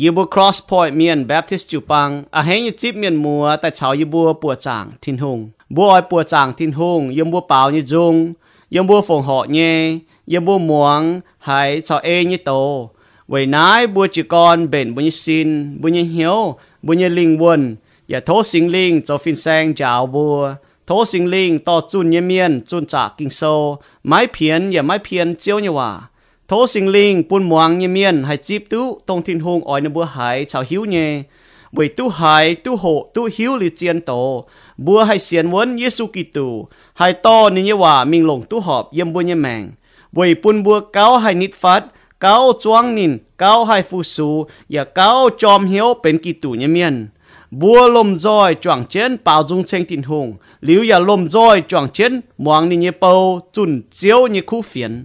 ยีบัว cross point เมียน Baptist จูปังอาเฮยจิบเมียนมัวแต่ชาวยีบัวปัวจางทินหงบัวอ้อยปัวจางทินหงยมบัวเปล่ายีจงยมบัวฝงเหาะเยยมบัวหมวงหายชาวเอยีโตไว้นายบัวจีกรเบนบุญสินบุญเหียวบุญลิงวนอย่าโทษสิงลิงจะฟินแซงจาวบัวโทษสิงลิงต่อจุนเยเมียนจุนจากกิงโซไม้เพียนอย่าไม้เพียนเจียวเนี่ยว่า thố sinh linh buôn muang như miên hay chip tú tông hùng ỏi nâng bữa hải chào hiếu nhé bởi tu hải tu hộ, tu hiếu lì chiên tổ. Bữa hay xiên vốn Giêsu Kitô hay to nên như hòa mình lồng tu họp yếm bữa như mạng bởi buôn bữa cáo hay nít phát, cáo chuang nín cáo hay phu su và cáo chom hiếu bên Kitô như miên. Bua lom roi choàng chén bao dung tranh tình hùng. Liu ya lom roi choàng chén muang ni nhé bầu chun chiếu như khu phiền.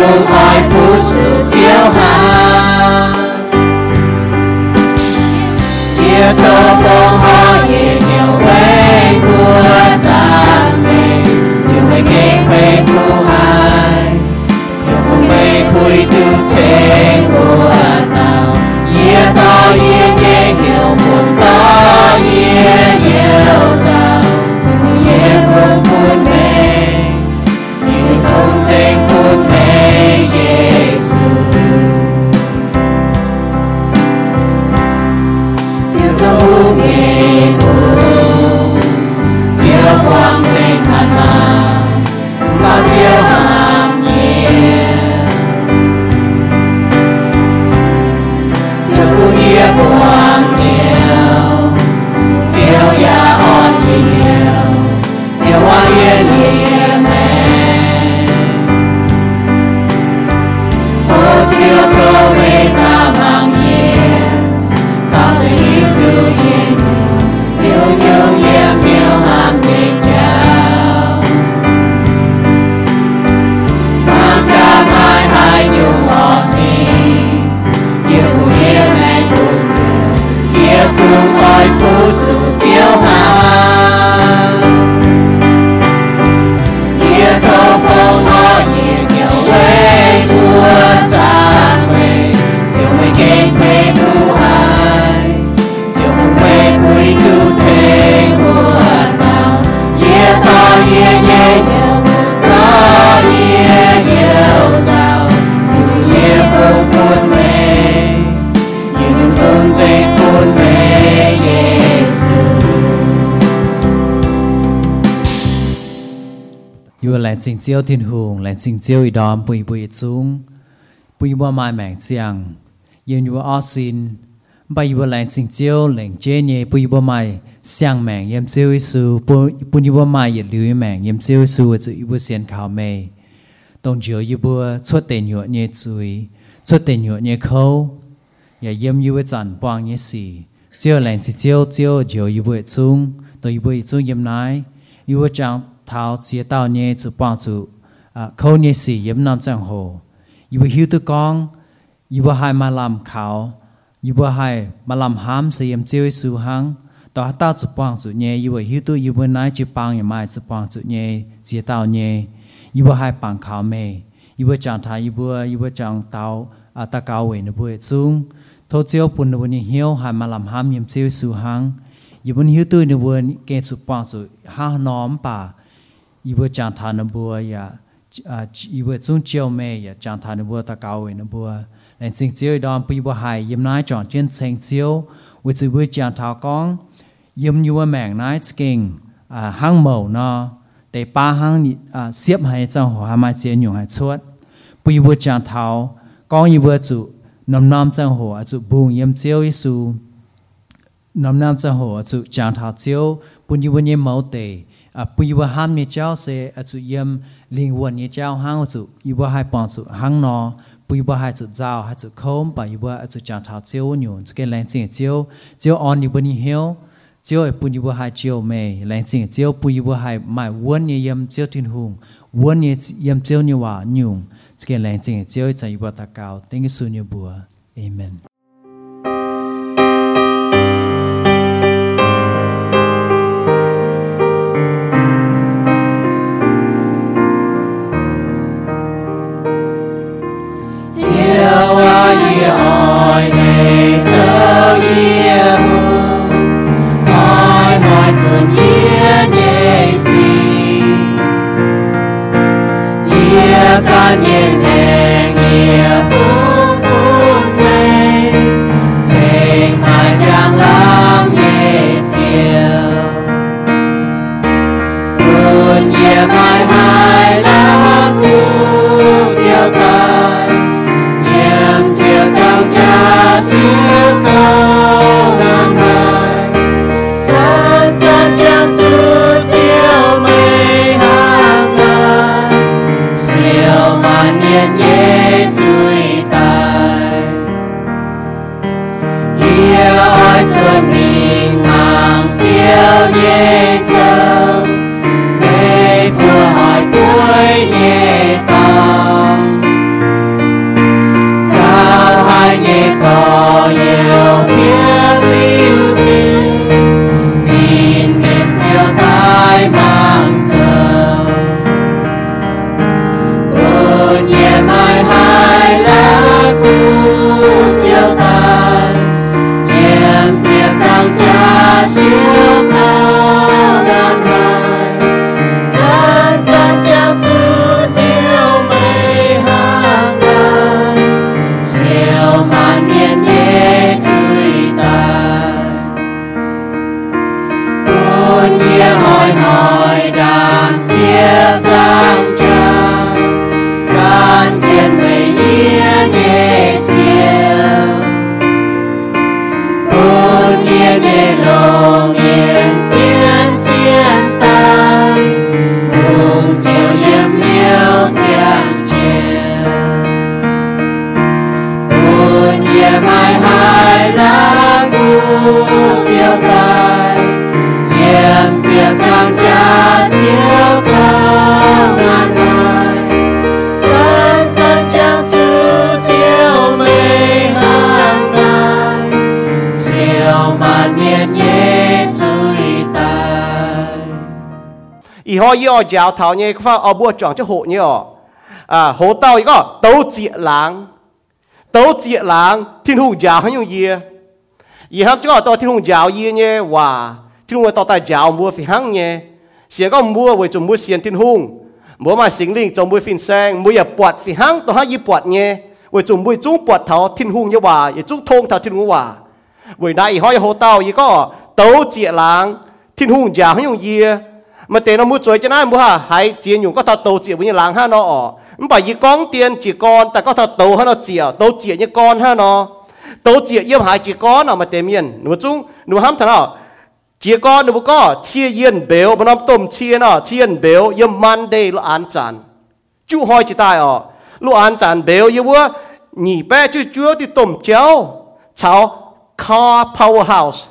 不爱付出就好，也头风好也有为国赞美，就会给恢复爱。就从玫瑰都青我 Sinh chiếu thiên hùng lẹn sinh chiếu y đom bùi bùi chung bùi bùa mai mạng chiang yên yêu o xin bay yêu lẹn sinh chiếu lẹn chế nhẹ bùi bùa mai xiang mạng yếm chiếu y su bùi bùa mai yết lưu mạng yếm chiếu chú y bùa xiên khảo mê đồng chiếu y bùa xuất tên nhựa nhẹ chui xuất tên nhuộn nhẹ khâu yà yếm yêu chẳng bang nhẹ xì chiếu lẹn sinh chiếu chiếu chiếu y bùa chung tôi y bùi chung yếm nai yêu chang thao chia tao nhé zu bang zu à khâu nhé xì yếm nam chẳng hồ yêu hiu tu con yêu hai ma làm khảo yêu hai ma làm ham sẽ yếm chiếu su hang tao tao zu bang zu nhé yêu hiu tu yêu nai chỉ bang yếm mai zu bang zu nhé chia tao nhé yêu hai bang khảo mê yêu chẳng thai yêu yêu chẳng tao à ta cao về nó bùi chung thô chiếu bùn bùn hiếu hai mà làm ham yếm chiếu su hang y bùn hiếu tươi nụ bùn kê su pa su ha nóm pa y bùn chàng thà chang tha ya à ya bùn chung chiao me ya chàng tha na bua ta cao na bua len sing chiao dom bùi bùa hai yếm nai chọn trên sinh chiếu với sự bùi chàng thà con yếm wa mang nai king à hang màu nó để ba hang à xếp hai trong hồ hai mai chiến nhung hai chuột bùi bùa chàng thảo con y bùa chủ nằm nam trong hồ à chủ buông yếm chiếu isu nằm nam trong hồ à chủ chàng thảo chiếu bùn y bùa yếm mẫu tề à bùi bùa ham như cháu sẽ à chủ yếm linh quân như cháu hang à chủ y bùa hai bọn chủ hang nó bùi bùa hai chủ giao hai chủ khom bà y bùa à chủ chàng thảo chiếu nhung cái lên chiếu chiếu chiếu on y bùa như hiếu chiếu bùn y bùa hai chiếu mê lên chiếu chiếu bùi y bùa hai mai quân như yếm chiếu thiên hùng quân như yếm chiếu như hòa nhung cái lên chiếu chiếu chạy y bùa ta cao tiếng su như bùa amen họ yêu giáo thảo nhé pha ở bua chọn cho hộ nhé à hộ tàu ý có tàu chia lang, tàu chia lang thiên hùng giáo hay nhiều gì y ham cho tàu thiên hùng giáo gì nhé và thiên hùng tàu tài giáo mua phi hăng nhé sẽ có mua với chúng mua xiên thiên hùng mua mà sinh linh trong mua phiên sang mua ya bọt phi hăng tàu hay gì bọt nhé với chúng mua chúng bọt thảo thiên hùng như và với chúng thông thảo thiên hùng và với đại hỏi hộ tàu ý có tàu chia lang thiên hùng giáo hay nhiều gì mà tiền nó mua chuối cho nó, mua ha hay tiền dùng có thao tàu chia với như làng ha nó ở. Bởi vì gì con tiền chỉ con ta có thao tàu ha nó chia tàu chia như con ha nó? Tàu chia yếm hai chỉ con nào mà tiền miền. Nụ chung nụ ham thằng nào chỉ con nụ có, chia yên béo mà nó tôm chia nó, chia yên béo man đây lo ăn chán chú hỏi chỉ tai ở lo ăn chán béo yếm bữa nhị bé chú chú thì tôm chéo. Cháu, car powerhouse.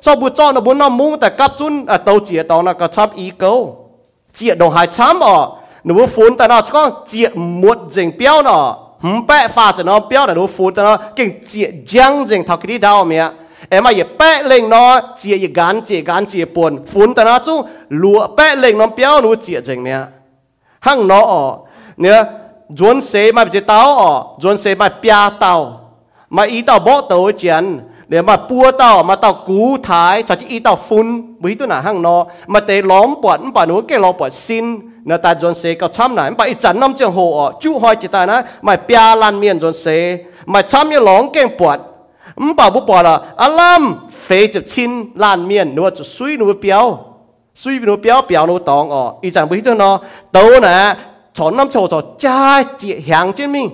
ยก้อนเจียนะเยี่ยมติวเจ้าเว้ยจุน้อมเชียเออเจียดงหายจังอ๋ออ๋อบุปผาเท้าอีจานอีหอยอีดอมอ๋อจุหอยจะตายเจียตุจั่วเจ็บชิ้นเล่งเอเกอร์เนี่ยอ๋อจั่วจะชิ้นเล่งเอเกอร์เก้าจังเจียบุญยมุงบุญน้ำมุงเนาะ reading น้ำมุงนะก็ช้ำเจียนะอีโก้ sau buổi cho nó bốn năm mung tại cấp chun à tàu chia tàu nó có chăm ý câu chia đồng hai chăm ở nó bố phun tại nó có chia một dình béo nó không bẹ pha cho nó béo là nó phun tại nó kinh chia giang dình thao cái đau mẹ em mà ye bẹ lên nó chia ye gan chia gan chia buồn phun tại nó chú lúa bẹ lên nó béo nó chia dình mẹ hăng nó ở nè chuẩn xe mà bị tao ở chuẩn xe mà bia tao mà ý tao bỏ tàu chén เดี๋ยวมาปัวเต่ามาเต่ากูท้ายชาจิอีเต่าฟุนวิตัวหนาห้างนอมาเตะล้อมปวดป่านูเกล้อปวดซินเนื้อตาจนเสก็ช้ำหนาป่าอีจันน้ำเจียงโหอ่ะจู่หอยจิตานะมาเปียลันเมียนจนเสมาช้ำยัง để mà bua tao, mà tao cú thái cho chỉ ít tàu phun mấy tu là hăng nó. Mà tế lõm bẩn bà nó cái lõm bẩn xin. Nó ta dọn xe cao chăm này bà ít chẳng năm trường hồ ở. Chú hoài chị ta nói mày bia lan miền dọn xe mày chăm như lõm cái bẩn mà bà bố bỏ là alam phê chụp chín lan miền nó chụp suy nó béo suy nó béo béo nó tòng ở. Ít chẳng mấy tu nó tàu nè chọn năm chỗ cho cha chị hàng trên mình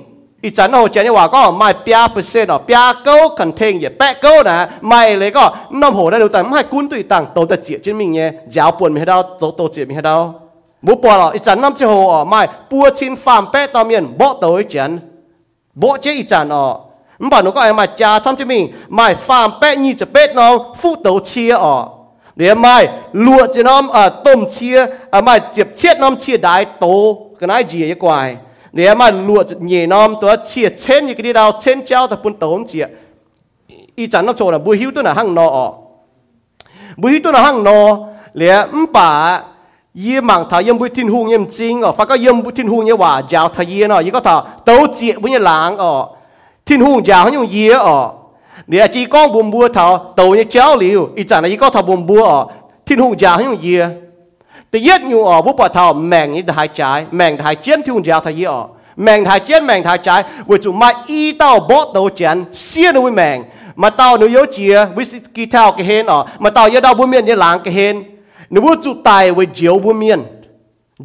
อีจันโอเจนี่ว่าก็ไม่เปียเปอร์เซ็นต์อ่ะเปียเก้าคันเทงอย่าแปะเก้านะไม่เลยก็น้ำโหได้ดูแต่ไม่กุ้นตุยต่างโตแต่เจียจิ้มิงเนี่ยยาวปวนไม่ให้เราโตโตเจียไม่ให้เราบุปผาหรออีจันน้ำเจ้าโหอ่ะไม่ปัวชินฟาร์มแปะตอมเมียนบ่โตอีจันบ่เจอีจันอ่ะมันบอกหนูก็ไอ้มาจ้าทำจิ้มิงไม่ฟาร์มแปะยี่จะเป็ดน้องฟูโตเชียอ่ะเดี๋ยวไม่ลวกจะน้ำอ่ะต้มเชียอ่ะไม่เจ็บเชียดน้ำเชียได้โตกันไอ้เจียกว่า nếu mà lụa nhẹ nom tôi chia trên như cái đi đâu trên trao tập bún tốn chia y nó chỗ là bùi hữu tôi là hang nọ. Bùi hữu tôi là hang nọ. Lẽ ấm bà yếm mạng thảo yếm bùi thiên hùng yếm chính ở phát có yếm bùi thiên hùng như hòa giáo thảo yếm nọ yếm có thảo tấu chia bùi như láng ở. Thiên hùng giáo như yếm ở. Nếu chỉ con buồn bùa thảo tấu như chéo liu y chắn là yếm có thảo buồn bùa ở. Thiên hùng giáo như yếm thì yết nhu ở bố bà thảo mèn như thái trái mèn thái chén thương giáo thay ở. Mèn thái chén mèn thái trái với chủ mai y tao bó đầu chén, xiên với mèn mà tao nếu yếu chia với kỳ thao cái hên ở. Mà tao yếu đau bố miên như láng cái hên. Nếu bố chủ tài với chiếu bố miên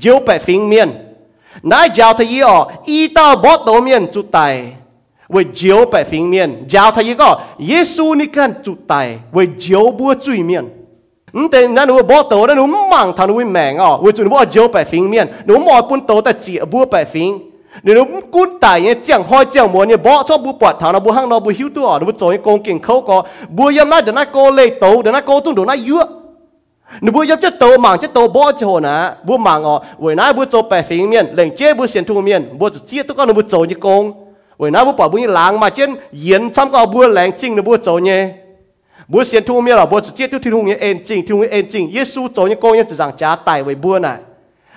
chiếu bẻ phình miên. Nãy giáo thái yết ở, y tao bó đầu miên chủ tài với chiếu bẻ phình miên. Giáo thái yết có Giêsu ni can chủ tài với chiếu bố chui miên. นแต่นั่นว่าบอตัวนั่นว่ามังทานุวิแมงอ๋อว่าจุนว่าเจียวไปฟิงเมียนหนูมอปุ่นโตแต่จีบัวไปฟิงหนูกุ้นตายเนี่ยเจียงห้อยเจียงมัวเนี่ยบอชอบบัวปวดทางนะบัวห้างเราบัวหิวตัวหนูบัวจอยโกงเก่งเขาก็บัวยำน่าเดี๋ยวน่าโกเลยโตเดี๋ยวน่าโกตุ้งเดี๋ยวน่าเยอะหนูบัวยำจะโตมังจะโตบอโจนะบัวมังอ๋อเว้ยน่าบัวโจไปฟิงเมียนเหล่งเจ๊บัวเสียนทุ่งเมียนบัวจะเจี๊ยตุกก็หนูบัวโจยโกงเว้ยน่าบัวปวดบัวนี่ล้างมาเช่นเย็นช้ำก็เอาบัวแหลงจริงหนูบัวโจเนี่ย ？bữa xiên thu miêu là bữa chỉ tiêu thiên hùng như en chính thiên hùng en chính Giêsu cho những con những chỉ rằng trả tài với bữa này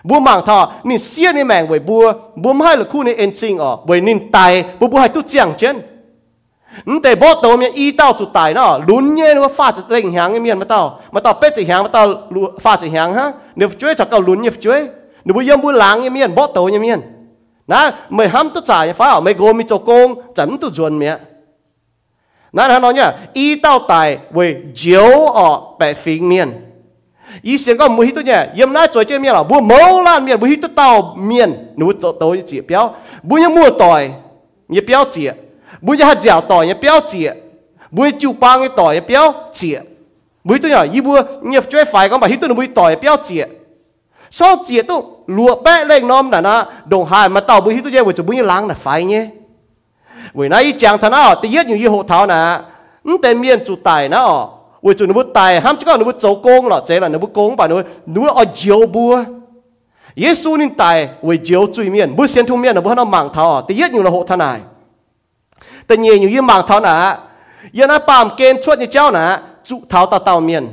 bữa mang thọ nín xiên nín mèng với bữa bữa hai là khu nín en chính ở với nín tài bữa bữa hai tu chẳng chân nhưngแต่บ่ตัวมีอีเต้าจุดตายเนาะลุ้นเนี่ยว่าฟ้าจะเล่งหางเมียนมาเต้ามาเต้าเป็ดจะหางมาเต้าฟ้าจะหางฮะเดี๋ยวช่วยจากเก่าลุ้นเนี่ยช่วยเดี๋ยวบุยมบุหลังเมียนบ่ตัวเมียนนะไม่ห้ามตัวจ่ายฟ้าไม่โกมีโจโกงจันตัวจวนเมีย 那他讲呀，一到大为九二白平面。以前个每一顿嘢，要唔拉做这面啦，不冇啦面，每一顿到面，你走到一节表，每一木袋也表节，每一下脚袋也表节，每酒棒嘅袋也表节，每顿嘢，伊部你最快讲把一顿每袋也表节，所以节都落白嚟喏，嗱嗱，同下咪到每一顿嘢，我就每一冷嚟快呢。vì nãy chàng thằng nào thì yết nhiều y hộ thảo nè. Nhưng tên miền chủ tài nó vì chủ nó bút tài ham chứ còn nó bút dấu công lọ chế là nó bút công bà nó nó ở diều bùa. Giêsu nên tài, vì diều truy miền bút xiên thu miền là bút nó mảng thảo, thì yết nhiều là hộ thằng này. Tên nhiều nhiều y mảng thảo nè. Yên nó bám kênh chuột như cháu nè. Chủ thảo tao tao miền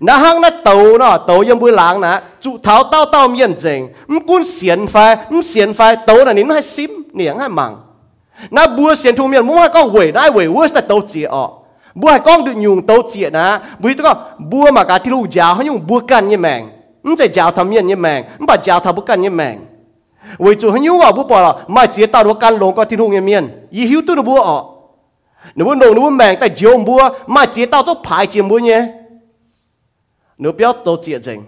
nó hăng nó tàu nó tàu yên bùi láng nè. Chủ thảo tao tao miền dình không cuốn xiên phai không xiên phai. Tàu là nín hay xím niếng hay mảng na bua xiên thu miền mua hai con quẩy nai quẩy worst là tàu chìa oh. ọ bua hai con được nhung tàu chìa na, bui tức bua mà cả thilu giáo hay nhung bua can như mèng không thể giáo thầm miền như mèng không bà giáo thầm bua can như mèng vì chủ hay nhung vào bua bỏ là mà chìa tao đua can lồng con thilu như miền y hiu tu được bua oh. ọ nếu bua nồng nếu bua mèng tại chiều bua mà chìa tao cho phải chiều bua nhé nếu biết tàu chìa chừng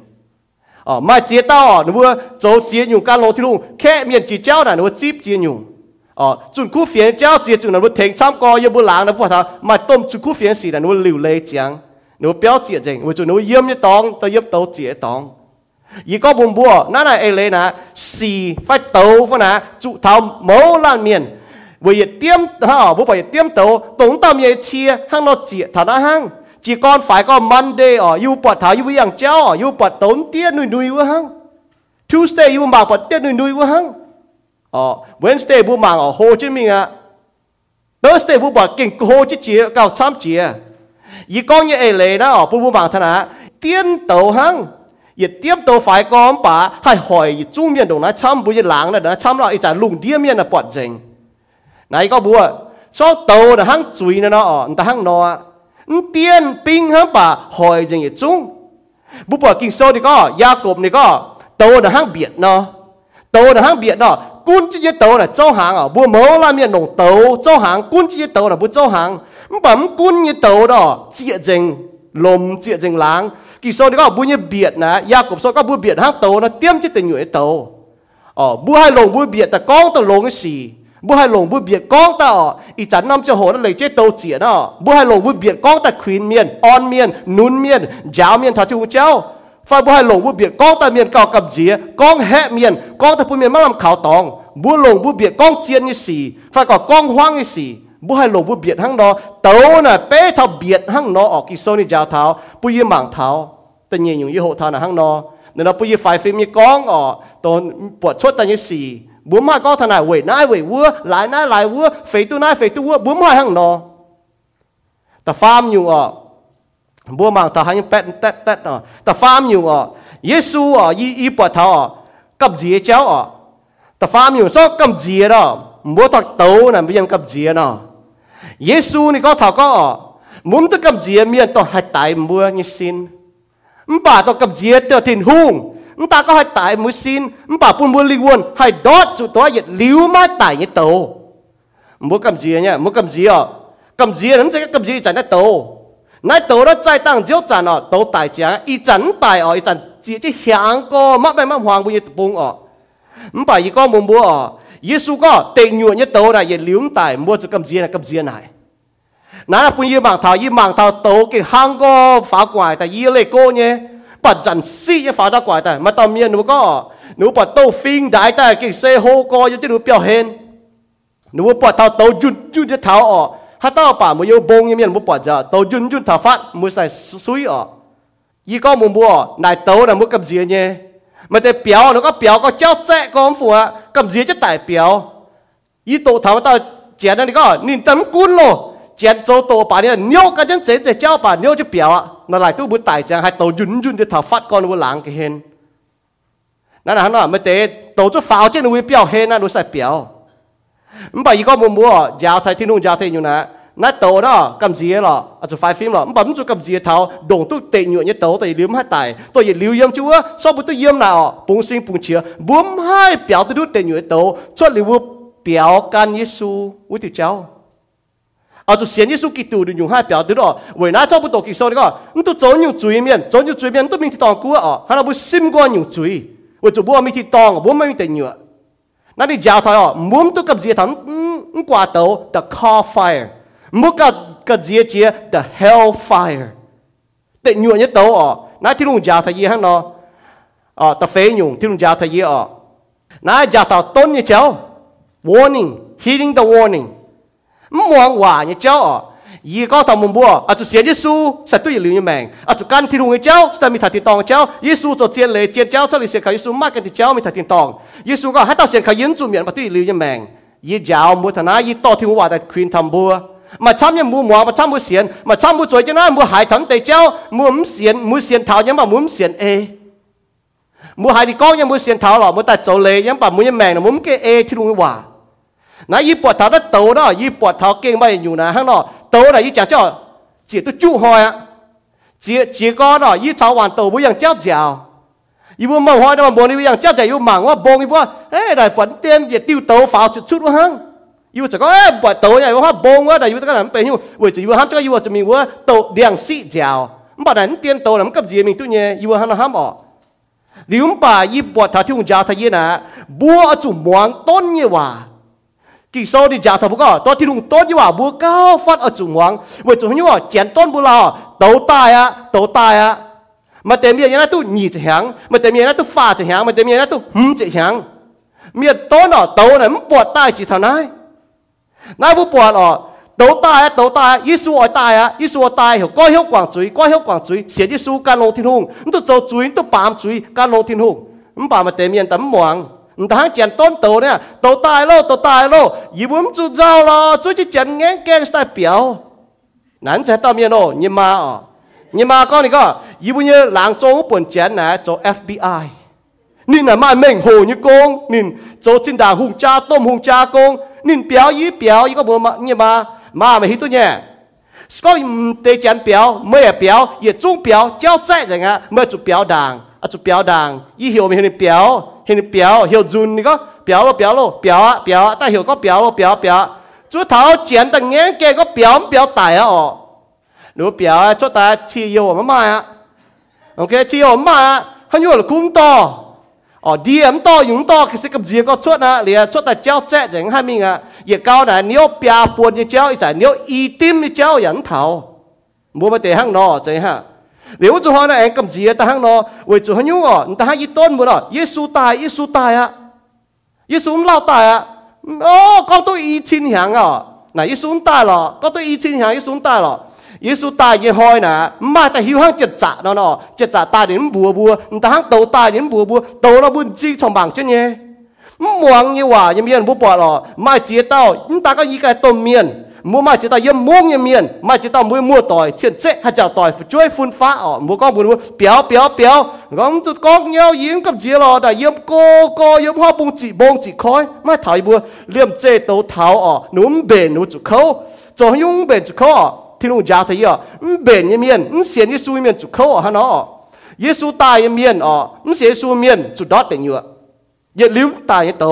ờ chìa tao nếu bua tàu chìa nhung can lồng thilu khẽ miền chỉ trao là nếu chip chìa nhung 哦，准苦 phiền 交接就能够停参过，也不冷了，不他买冻准苦 phiền 时能够流泪讲，能够表姐正，我就能够淹一档，到淹到姐档。而个半步，那那一类呢，是发抖不呢，主头冇烂面，为点哈，不为点抖，懂到面切，行到姐他那行，只干 phải 个 Monday 哦，又不他又样教哦，又不懂点女女不行，Tuesday 又冇不点女女不行。哦，Wednesday 不忙哦，好证明啊，Thursday 不忙，跟好几节搞参节，而讲嘢嚟啦哦，不不忙睇下，顛倒行，亦顛倒快講吧，係害中面同那參不一冷啦，那參落一陣弄啲面嘅搏正，嗱個唔啊，所到就行嘴啦哦，唔得行攞啊，唔顛冰行吧，害正亦中，不過見收你個，雅各你個，到就行別咯。tàu là hang biệt đó quân chỉ tàu là châu hàng à bu mẫu là miền đồng tàu châu hàng quân chỉ tàu là bu châu hàng. Bấm quân như tàu đó chia rừng lồm chia rừng láng. Kỳ sau đó bu như biệt nè, gia cục sau các bu biệt hang tàu nó tiêm chỉ tình người tàu. Ờ bu hai lồng bu biệt ta con ta lồng cái gì bu hai lồng bu biệt con ta ờ ý chắn năm cho hồ nó lấy chết tàu chia đó. Bu hai lồng bu biệt con ta khuyên miền on miền nún miền giáo miền thảo chung cháu phải bố hai lồng bố biệt, con ta miền cao cầm dĩa con hẹ miền, con ta bố miền mắc làm khảo tòng. Bố lồng bố biệt, con chiên như xì, phải có con hoang như xì. Bố hai lồng bố biệt hăng đó, tấu nè bé thao biệt hăng nó ở kỳ sâu ni giáo tháo bố yên mảng tháo ta nhìn những hộ thao nè hăng nó nên nó bố yên phải phim như con, ở tôn bỏ chốt ta như xì. Bố mai con thằng này quẩy nai quẩy vua lại nai lại vua, phế tu nai phế tu vua, bố mai hăng nó ta farm nhiều ở มียนเก่ากับเจียก้องแหะเมียนก้องแต่ผู้เมียนมาลำขาวตองบุลงบุญเบียดก้องเจียนยี่สี่ฝ่ายก็ก้องห้างยี่สี่บุให้ลงบุญเบียดห้างนอโตน่ะเป๊ะเท่าเบียดห้างนอออกกิโซนี่ยาวเท้าปุยหมั่งเท้าแต่ยังอยู่ยี่หกทานะห้างนอเนี่ยเราไปยี่ไฟฟิล์มยี่ก้องอ๋อตอนปวดชดแต่ยี่สี่บุ้มมาก็ทนายเวยนายเวยวัวหลายนายหลายวัวเฟยตัวนายเฟยตัววัวบุ้มมาห้างนอแต่ฟาร์มอยู่อ๋อบัวมังตาหันเป็ดเต็ดเต็ดอ๋อแต่ฟาร์มอยู่อ๋อเยซูอ๋อยี่ยี่ปวดเท้าอ๋อกับเจียเจ้าอ๋อแต่ฟาร์มอยู่ซอกกับเจียอ๋อบัวตักโตน่ะไม่ยังกับเจียเนาะเยซูนี่ก็เท่าก็อ๋อมุมตะกับเจียเมียนต้องให้ตา nãy tổ đó chạy tăng dốc chân ở tổ tài chả. Y chân tài ở y chân chỉ chỉ hàng co mắc bên mắc hoàng bung ở. Không phải y có muốn bua ở. Giêsu có, tệ nhuộn nhất tổ này y liếm tài, mua cho cầm riêng này, cầm riêng này. Nãy là bây giờ mạng thảo y mạng thảo tổ cái hàng co phá quải tại y lệ cô nhé. Bật dần si cho phá ra quải tại mà tầm nhiên nó có. Nó bật tô phim đại tại cái xe hô co cho nó biểu hên. Nó bật thảo tổ chun chun cho thảo ở. ถ้าต้าป่ามือยบงยังมีนมุปอดจะตัวจุนจุนถาฟัดมือใส่ซุยอ่ะยี่ก็มุมบัวนายเต้าน่ะมือกับเจียเนี่ยมันแต่เปียวแล้วก็เปียวก็เจ้าแจ๊ก็มฝัวกับเจียจะตายเปียวยี่โตถามว่าต้าเจียนั่นก็นินตั้มกุนโลเจียนโจโตป่าเนี่ยเนี้ยกันจังเจ๊เจ้าป่าเนี้ยจะเปียวอ่ะนั่นหลายตู้บุตรตายจังให้ตัวจุนจุนจะถาฟัดก่อนวันหลังก็เห็นนั่นนะฮะเนาะมันแต่ตัวจะฝ่าวเจ้าหนุ่ยเปียวเห็นนะดูใส่เปียวมันไปยี่ก็มุมบัวยาวไทยที่นู่นยาวไทยอยู่นะ 那刀咯，咁子咯，啊就快 film 咯，咁唔做咁子頭，動都地軟一刀，但係流唔大，但係流鹽就啊，所不都鹽啦哦，半身半切，唔係表都地軟一刀，出嚟會表干耶穌，會條走。啊，就先耶穌基督的用海表對咯，為哪找不到基督的個？你都走用嘴面，走用嘴面都明天當過哦，還不心肝用嘴，我就不明天當，不明天用。那你教他哦，唔都咁子頭，嗯，掛到 the car fire。muka ka jia jia the hell fire te nyu nhất tàu ở, nãy thi lùng già thầy hắn nó ở ta phê nhung thi lùng già thầy ở. Nãy già tàu tôn như cháu warning, hearing the warning. Muang hòa như cháu ở. Yi có tàu mùng bùa à chú xé Giêsu sẽ tôi lưu như mèn. À chú can thi lùng như cháu sẽ mi thà tiền tòng cháu Giêsu cho chiến lệ chiến cháu sẽ lì xé cả Giêsu mắc cái thì cháu mi thà tiền tòng. Giêsu có hết tàu xé cả yến chủ miệng mà tôi lưu như mèn. Yi giáo mua thà nãy yi to thi hòa tại khuyên thầm bùa mà chăm những mu mua mà chăm mu xiên mà chăm mu chơi cho nó mu hại thần tây treo. Mu ấm xiên mu xiên thảo nhưng mà mu ấm xiên e mu hại đi con nhưng mu xiên thảo lọ mu ta chỗ lệ nhưng mà mu như mèn là mu cái e thì luôn hòa nãy y bọt thảo nó tàu đó y bọt thảo kia mà nhiều nè hắn nọ tàu là y chả cho, chỉ tôi chú hỏi á chỉ chỉ có đó y cháu hoàn tàu bây giờ chéo chéo y bu mong hỏi đó mà buồn y bu yang chéo chéo y mảng quá bông y bu ê đại bẩn tiêm gì tiêu tàu pháo chút chút quá hăng yêu cho có bỏ tàu này hoa bông quá yêu tất cả làm bể yêu. Vậy chỉ yêu ham cho yêu cho mình quá, tàu đèn xị chào bà đánh tiền tàu làm cấp gì mình tôi yêu ham nó ham bỏ. Liu à, bà yêu bỏ thà thung giáo thay nè búa chủ muang tôn như hòa kỳ sau đi giáo thà bố tôi thì đúng tốt như hòa búa cao phát ở muang vậy chủ như hòa chén tôn búa tàu tai á tàu tai á. Mà tem miệng nó tu nhị chỉ hàng mà tem miệng nó tu pha chỉ hàng mà tem miệng nó tu hum chỉ hàng miệng tôn ở tàu này mất tai chỉ thằng này 那不不哦，都大呀，都大呀，耶稣爱大呀，耶稣爱大呀，高香广嘴，高香广嘴，写的书干龙天空，你都做嘴，都把嘴干龙天空，你把嘛对面怎忙？唔通剪短刀呢？刀大咯，刀大咯，以为唔做招咯，做只剪眼镜代表，男仔当面咯，你妈哦，你妈讲你个，以为你人做本剪呢，做 FBI，你那卖命 hồ như con，你做真大红家ต้ม红家公。你表一表一个冇嘛，你嘛。mà mà hít tôi nhé có tê chán béo mới béo也中béo giao chạy rằng á mới chụp béo đàng à chụp béo đàng ý hiểu mình hình béo hình béo hiểu dùn có béo lo béo lo béo á béo ta hiểu có béo lo béo béo chú thảo chén tầng nghe kia có béo béo tài á ồ nếu béo á cho ta chi yêu mà mà á ok chi yêu mà á hắn yêu là cũng to 哦，DM 多用多，其实咁自个出啊，你啊出嚟教只人下面啊，亦教呢，你要边半嘅教一阵，你要一点嘅教人头，冇乜地行咯，这下。你好做下呢，诶咁自嘅得行咯，为做下用哦，但系一段冇咯，耶稣大，耶稣大啊，耶稣咁老大啊，哦，讲到二千响啊，嗱，耶稣大咯，讲到二千响，耶稣大咯。 耶稣大也开呐，妈在后巷接闸喏喏，接闸大人不不，你在巷斗大人不不，斗了不知从忙真耶。mong như hòa như miền bố bỏ lò mai chế tao chúng ta có ý cái tôm miền? Mua mai chế tao yếm mong như miền mai chế tao mua mua tỏi chuyện chế hay chào tỏi chuối phun phá ở mua con buồn béo béo béo gom tụt con nhau yếm cầm chế lò đã yếm cô cô yếm hoa bông chỉ bông chỉ khói mai thảo bùa. Liêm chế tấu tháo ở núm bền núm chủ khâu cho nhung bền chủ khâu เมียนมัวมาเจียเต้ายี่ม่วงยี่เมียนมาเจียเต้ามัวมัวต่อยเชียนเจ๊ให้เจ้าต่อยช่วยฟุ้นฟ้าอ๋อมัวก้องบุญมัวเปียวเปียวเปียวก้องจุดก้องเงี้ยวยิ้มกับเจียหรอแต่ยิ้มโกโกยิ้มพ่อปุงจีบงจีคอยไม่ถ่ายบัวเลี่ยมเจ๊โตเท้าอ๋อหนุ่มเบนหนุ่มจุเขาจงยุ่งเบนจุเขาอ๋อที่นุ่งยาที่อ่ะมันเบนยเมียนมันเสียนเยซูเมียนจุดเขาอ่ะฮะเนาะเยซูตายยเมียนอ่ะมันเสียเยซูเมียนจุดดอดเต็งอยู่อ่ะเยลิ้วตายยโต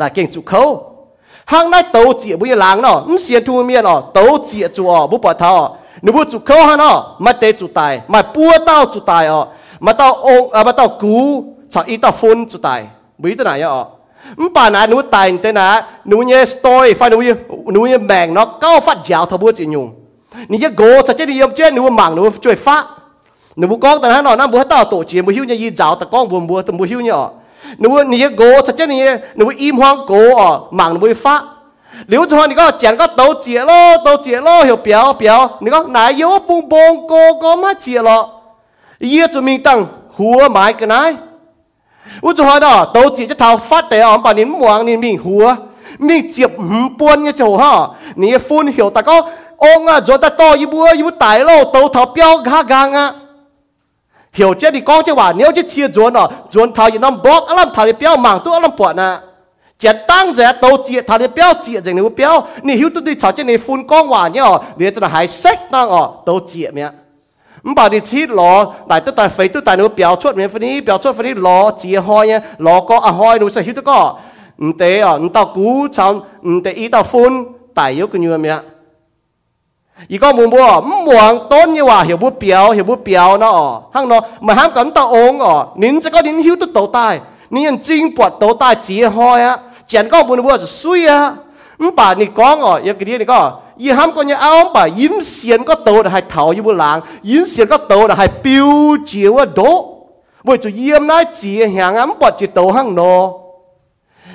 น่าเก่งจุดเขาห้างได้โตเจียบุยหลังเนาะมันเสียทูเมียนอ่ะโตเจียจูอ่ะบุปผาเท้าหนูบุจุดเขาฮะเนาะมาเตจุดตายมาปัวเต้าจุดตายอ่ะมาเต้าองอ่ะมาเต้ากูชาอีเต้าฟุนจุดตายบุยตัวไหนอ่ะ bà nà nuôi tài tên nà nuôi nhé story phải nuôi nhé nú nhé nó cao phát giáo thà bố chị nhung nú nhé gỗ chả chết đi yếm chết nú mảng nú chơi phá nú con tên nói nó nà bố hát tao tổ chị bố hiu nhé y giáo tà con bố bố tà bố hiu nhé ọ nú nhé gỗ chả chết nhé nuôi im hoang gỗ ọ mảng nuôi bố phá liu cho nú có chén có tàu chị lo, tàu chị lo, hiểu biểu biểu, nú có nà yếu bung bung, cô có má chị lo, yết cho mình tăng hùa mãi cái này 我做开咯，豆子一头发的哦，把恁黄恁面糊啊，恁接五波呢就好。你个分晓，大哥，我个做在倒一杯，一杯大咯，豆头表刚刚啊。晓姐，你刚才话，你要只切转咯，转头一弄剥，阿楞头里表忙都阿楞破呢。接当在豆子，他的表接人，你个表，你晓得的，朝这你分讲话呢哦，连着还色当哦，豆子咩？唔把你切攞，嚟都大肥都大佬表出面，份啲表出份啲攞自開啊，攞個啊開到食好多個，唔得啊，唔到古廠，唔得依到歡，大有個樣咩啊？如果冇冇唔望ต้น嘅話，又不表又不表呢哦，行咯，咪喊咁到昂哦，您這個您曉得到大，您人精撥到大自開啊，整個冇冇就衰啊，唔把你講哦，有幾啲你講。伊喊个嘢啱吧，阴线个刀就系头一部人，阴线个刀就系标志个刀，为就伊唔乃字行暗不就刀行咯，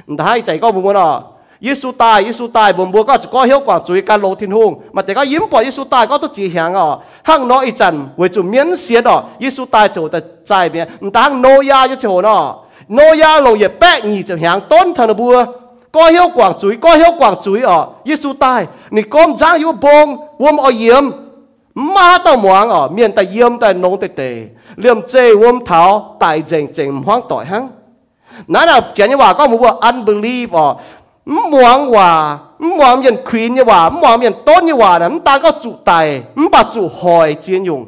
唔睇就个冇咯。耶稣大，耶稣大，冇冇个就个晓光最间老天空，咪大家阴不耶稣大，个都字行哦，行咯一阵为就免线哦，耶稣大就在在边，唔但行诺亚一就咯，诺亚路也百二就行，端头就冇。có hiệu quả chuối có hiệu quả chuối ở Giêsu tai. Nị con giang yêu bông wom ở yếm ma tao muang ở miền tây yếm ta nông tây tê. Liêm chê wom thảo, tại dành dành hoang tỏi hăng nãy nào chén như bà có một bộ unbelief ở muang hòa muang miền queen như hòa muang miền tốt như hòa nè ta có chủ tài bà chủ hỏi chiến dùng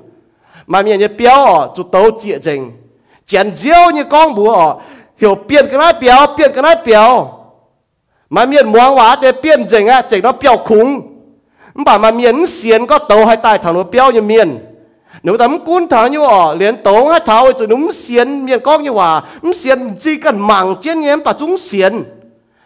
mà miền như béo ở chủ tấu chịa dành chén diêu như con búa ở hiểu biện cái nói béo biện cái nói béo เหี่ยวเปลี่ยนกันได้เปียวเปลี่ยนกันได้เปียวมาเมียนมวงว่าแต่เปลี่ยนจริงอะจริงแล้วเปียวคุ้งมปะมาเมียนเสียนก็โตให้ตายทางนู้เปียวยังเมียน nếu tấm cún thảo như ở liền tống hát thảo cho đúng xiên miền con như hòa đúng xiên chỉ cần mảng trên nhém và chúng xiên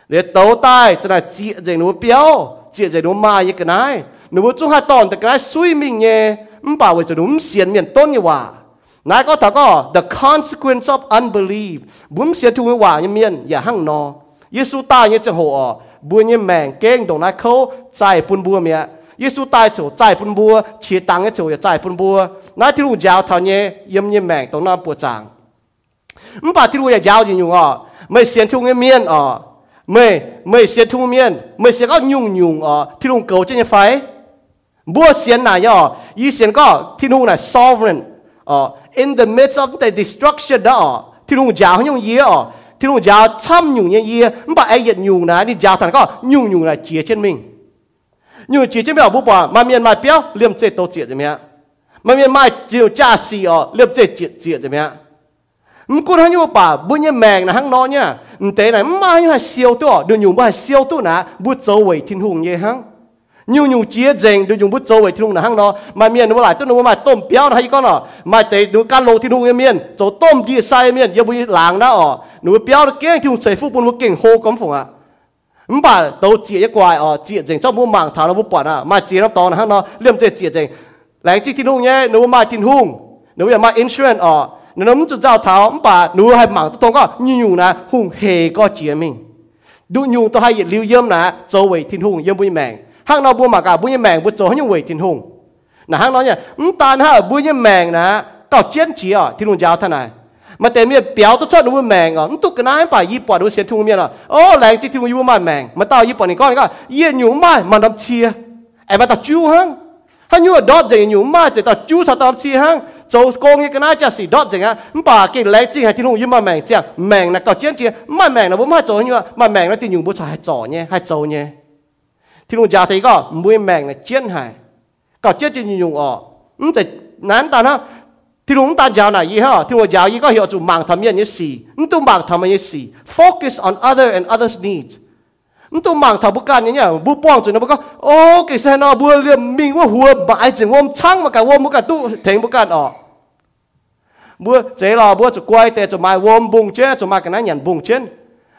để tấu tai cho là chị dạy nó béo chị dạy nó mai như cái này nếu chúng hai tòn thì cái này suy mình nhé không bảo với cho đúng xiên miền tôn như hòa nãy có thảo có the consequence of unbelief bún xiên thu hòa như miềnอย่า หั่งนอ Giêsu ta như chẳng hộ bùa như mèng kênh đồng nãy khâu chạy bùn bùa mẹ Giêsu ta chỗ chạy bùn bùa chỉ tăng cái chỗ chạy bùn bùa nãy thì lúc giáo thảo nhé yếm như mèng đồng nãy bùa chẳng không phải thì lúc giáo gì nhung à mấy xiên thu cái miền à mấy mấy xiên thu miền mấy xiên có nhung nhung à thì lúc cầu trên như phải bùa xiên này à ý xiên có thì lúc này sovereign à in the midst of the destruction đó thì lúc giáo nhung gì à thì nó giáo chăm nhung như vậy, mà ai nhận nhung này đi giáo thằng có nhung nhung này chia trên mình. Nhung chia trên mình bố bảo mà miền mai béo liêm chế tổ chia thế mẹ. Mà miền mai chiều cha xì ở liêm chế chia chia thế mẹ. Không có như bà bữa như mèn là hăng nói nhá. Tế này mai như là siêu tu được nhung bà siêu tu nè bút dấu vậy thiên hùng như hăng nhiều nhiều chia rèn đối dùng bút châu vậy thì nó hang nó mà miền nó lại tôi nó mà tôm béo hay con nó mà tệ nó can lô thì nó miền. Chỗ tôm gì sai miền giờ bây làng đó ở. Nó béo nó kia thì nó sẽ phụ bún nó kinh hô cấm phồng à không phải đầu chia cái quài ở chia rèn cho mua mảng thảo nó bút bẩn à mà chia nó to nó hang nó liêm tệ chia rèn lại chỉ thì nó nhé nó mà tin hung nó giờ mà insurance ở. Nó muốn chỗ giao thảo không phải nó hay mảng tôi có. Nhiều nè hung hề có chia mình. Đủ nhiều tôi hay liêu yếm nè châu vậy thiên hung yếm bụi mèn hang nó bu mà cả bu như mèn bu cho những quỷ tin hùng. Nà hang nó nhỉ um tan ha bu như mèn nà cào chiến chỉ à thì luôn giáo thế này. Mà tên miệt béo tôi cho nó bu à um tu cái phải y bỏ đồ xiên thùng miệt à. Ô lại chỉ thùng y bu mèn mà tao y bỏ này con này con y nhủ mai mà đâm em mà tao chú hăng. Hăng nhủ đó gì nhủ mai chỉ tao chú tao tao chia hăng. Châu công như cái này chả xì đó gì á bà cái lấy chi hay thì luôn mà mèn chia mèn là cào chiến chỉ mai mèn là bu mai chỗ như mèn là thì nhủ bu cho hai chỗ nhé, hai chỗ nhé. ที่ลุงจ่าที่ก็มวยแมงเนี่ยเจียนหายก็เจียนจีนยุงอ๋ออืมแต่นั้นตาเนาะที่ลุงตาจ่าไหนยี่ห้อที่ลุงจ่ายี่ก็เหี่ยวจุมังทำยันยี่สี่อืมตุมังทำยันยี่สี่ focus on other and others needs อืมตุมังทำบุกันเนี่ยบุปผงจุนบุก็โอ้กิเซนอบัวเรียมมิงว่าหัวบายจึงว่าช่างมากับว่ามุกันตู้เถงบุกันอ๋อบัวเจ๋อบัวจะกวยแต่จะมาว่าบุงเจ้จะมากันนั้นยันบุงเจ้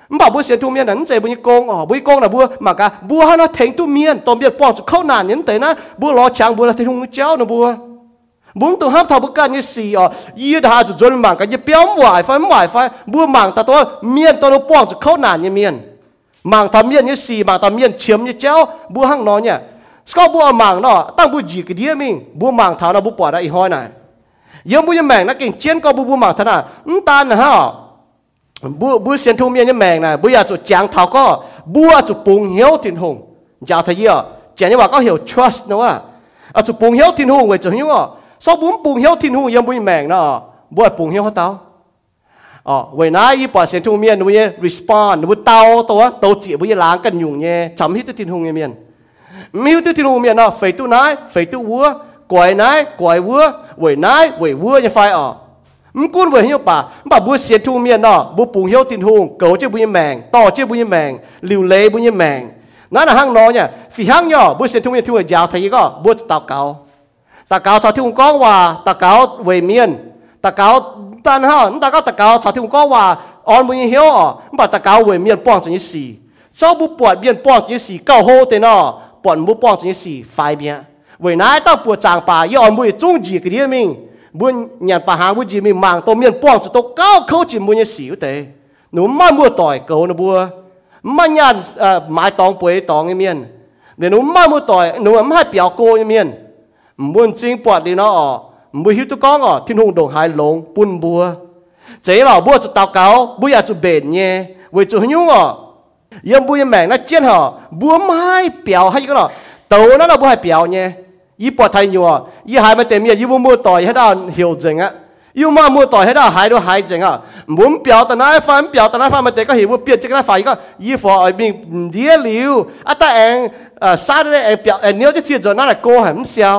bảo bố xem tu miên nắn chế bố như công ở bố công là bố. Mà cả bố hắn nó thành tu miên tôm biết bỏ khâu nạn nhân thế na bố lo chàng bố là thấy hung chéo nó bố. Bốn tụ hấp thảo bức can như xì ờ, y đã chủ dân mạng cái như béo mỏi phải mỏi phải bố mạng ta tôi miên tôi nó bỏ khâu nạn như miên. Mạng ta miên như xì mạng ta miên chiếm như chéo bố hăng nó nhỉ sau bố mạng nó tăng bố gì cái đĩa mình bố mạng thảo nó bố bỏ ra y hoi này. Giờ bố như mạng nó kinh chiến có bố bố mạng thảo nào ta nè hả? bu bu sen thu miên mèn này bu ya chu chàng thảo có bu chu bùng hiếu tin hùng. Giáo thầy yêu chàng như vậy có hiểu trust nữa à à chu hiếu tin hùng vậy chứ hiểu không sau bốn bùng hiếu tin hùng yếm bu mèn nó bu bùng hiếu tao? Ờ vậy nãy y bỏ sen thu miên nu ye respond nu tao tao tao chỉ bu ye cần dùng ye chấm hít tin hùng ye miên miu tin hùng miên nó phải tu nãy phải tu vua quậy nãy quậy vua vậy nãy vậy vua như phải ờ มกุ้นเวหิวป่าบ่บัวเสียทูเมียนอบัวปุงเฮียวตินหงเก๋าเจ้าบุญแมงต่อเจ้าบุญแมงลิวเลบุญแมงนั่นห้างน้อเนี่ยฝีห้างย่อบัวเสียทูเมียนทุ่งยาวไทยก็บัวตาเก่าตาเก่าชาวทุ่งก้องว่าตาเก่าเวเมียนตาเก่าตันฮะตาเก่าตาเก่าชาวทุ่งก้องว่าออนบุญเฮียวอ๋อบ่ตาเก่าเวเมียนป้องจนยี่สี่เจ้าบุปผาเบียนป้องจนยี่สี่เก้าโฮเตนอป้องบุป้องจนยี่สี่ไฟเบียเวน้าต้องปวดจางป่าย้อนบุยจุ้งจีกเดียมิง muốn nhà bà hàng với gì mình mang tôi miền bong cho tôi cao khâu chỉ muốn nhận xỉu thế. Nếu mà mua tỏi cầu nó bua mà nhận à, tòng bưởi tòng cái miền nếu mà mua tỏi nếu mà hai biểu cô cái miền muốn chính bọt đi nó muốn hiểu tôi có ở, thiên hùng đồng hai lồng buôn bua chế là bua cho tàu cáo bua à cho bền nhé với cho nhung ngỏ yếm bua yếm mèn nó chết hả, bua mai biểu hay cái đó. Tàu nó là bua hai biểu nhé. อีปวดไทยอยู่อ่ะอีหายมาเต็มเนี่ยอีมัวมัวต่อยให้ได้เหี่ยวจริงอ่ะอีมัวมัวต่อยให้ได้หายด้วยหายจริงอ่ะหมุนเปียวแต่น้าฟันเปียวแต่น้าฟันมาเตะก็เห็นว่าเปียกจะก็ฝ่ายก็อีฟอไอ้บิงเดียหลิวอ่ะแต่เองเอ่อซาได้ไอ้เปียวไอ้เนี้ยจะเสียจนนั่นแหละโก้ให้มันเสียว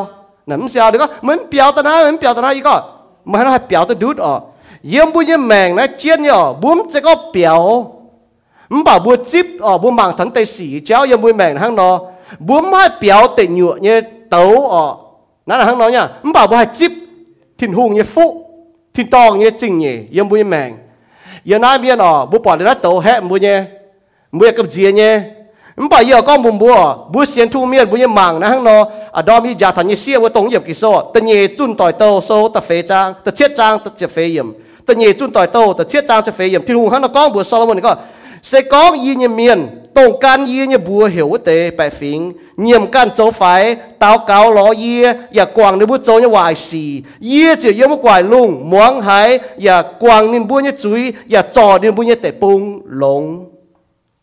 นั่นมันเสียวเดี๋ยวก็เหมือนเปียวแต่น้าเหมือนเปียวแต่น้าอีก็มันให้เปียวแต่ดูดอ่ะยี่ยมบุญยี่แมงนะเจียนเนี่ยบุ้มจะก็เปียวมันบอกบุญจิ๊บอ่ะบุญมังทันเตสีเจ้ายี่ยมบุญแมงทั้งนอบุญให้เปียวเตะหยวเนี่ย tấu ở nó là hắn nói nha. Mình bảo bố hai chip, thìn hùng như phụ, thìn to như trình nhỉ yếm bùi mèng giờ nói biên ở bố bỏ ra tấu hẹ bùi nhé, bùi cấp dìa nhé. Mình bảo giờ con bùm bùa, bùi xiên thu miên bùi màng, nó hắn nó à đó mi giả thành như xia bùi tống yếm kỳ số tận nhẹ chun tỏi tàu số tật phế trang tật chết trang tật chết phế yếm. Tận nhẹ chun tỏi tàu tật chết trang chẹp phế yếm. Thìn hùng hắn nó con bùi Solomon có sẽ có y như miền tổng can y như bùa hiểu tế bại phím nhiệm can châu phải tao cáo ló y ya quang nếu bùa châu như hoài xì y chỉ yếm một quài lung muang hải ya quang nên bùa như chuối ya trò nên bùa như tệ bung lông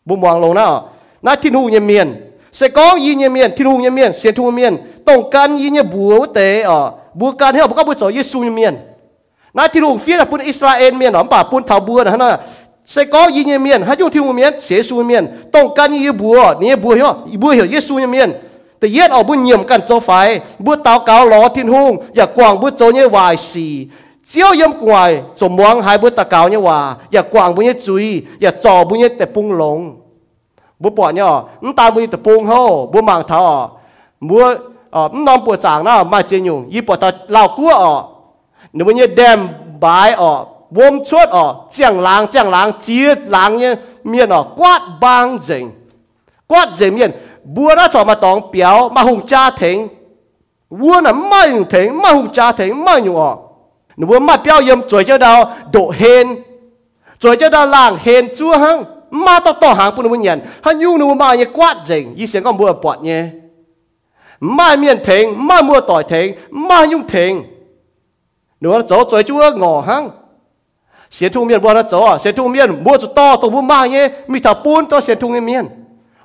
bùa muang lông nào na thiên hùng như miền sẽ có y như miền thiên hùng như miền xiên thu miền tổng can y như bùa tế ở bùa can hiểu bùa có bùa châu Giêsu như miền na thiên hùng phía là bùa Israel miền ở bà bùa thảo bùa là nó sẽ có gì như miền hay dùng thiên miền sẽ su miền tổng can như bùa như bùa hiểu bùa hiểu Giêsu như miềnแต่เย็ดออกบุญเยี่ยมกันเจ้าไฟบุญเตาเกาหลอทิ้นหงอย่ากวางบุญโจเนี่ยวายสีเจียวเยี่ยมกวายสมมวงหายบุญตะเกาเนี่ยว่าอย่ากวางบุญเนี่ยจุยอย่าจ่อบุญเนี่ยแต่ปุงหลงบุญปอดเนี่ยมันตามบุญแต่ปุงเขาบุญมังเท้าบุญอ๋อมันนอนปวดจางนะมาเจียงอยู่ยี่ปวดตาเหล่ากั้วอ๋อหนูบุญเนี่ยแดมบายอ๋อ vôm chuột ở chẳng lang chẳng lang, chia lang như miền ở quát bang dình quát dình miền bùa ra cho mà tòng biểu mà hùng cha thính vua là mai hùng thính mà hùng cha thính mai nhung ở nếu vua mà biểu yếm chuối cho đâu độ hên chuối cho đâu làng hên chúa hăng mà tao tao hàng bùa nhận hắn nhung nếu mà như quát dình ý xem con bùa bọt nhé mai miền thính mai mua tỏi thính mai nhung thính nếu nó chỗ chuối chúa ngỏ hăng เสียทุ่งเมียนบัวนะจ๋อเสียทุ่งเมียนบัวจุดต่อตัวบัวมาเงี้ยมีถ้าปูนตัวเสียทุ่งเมียน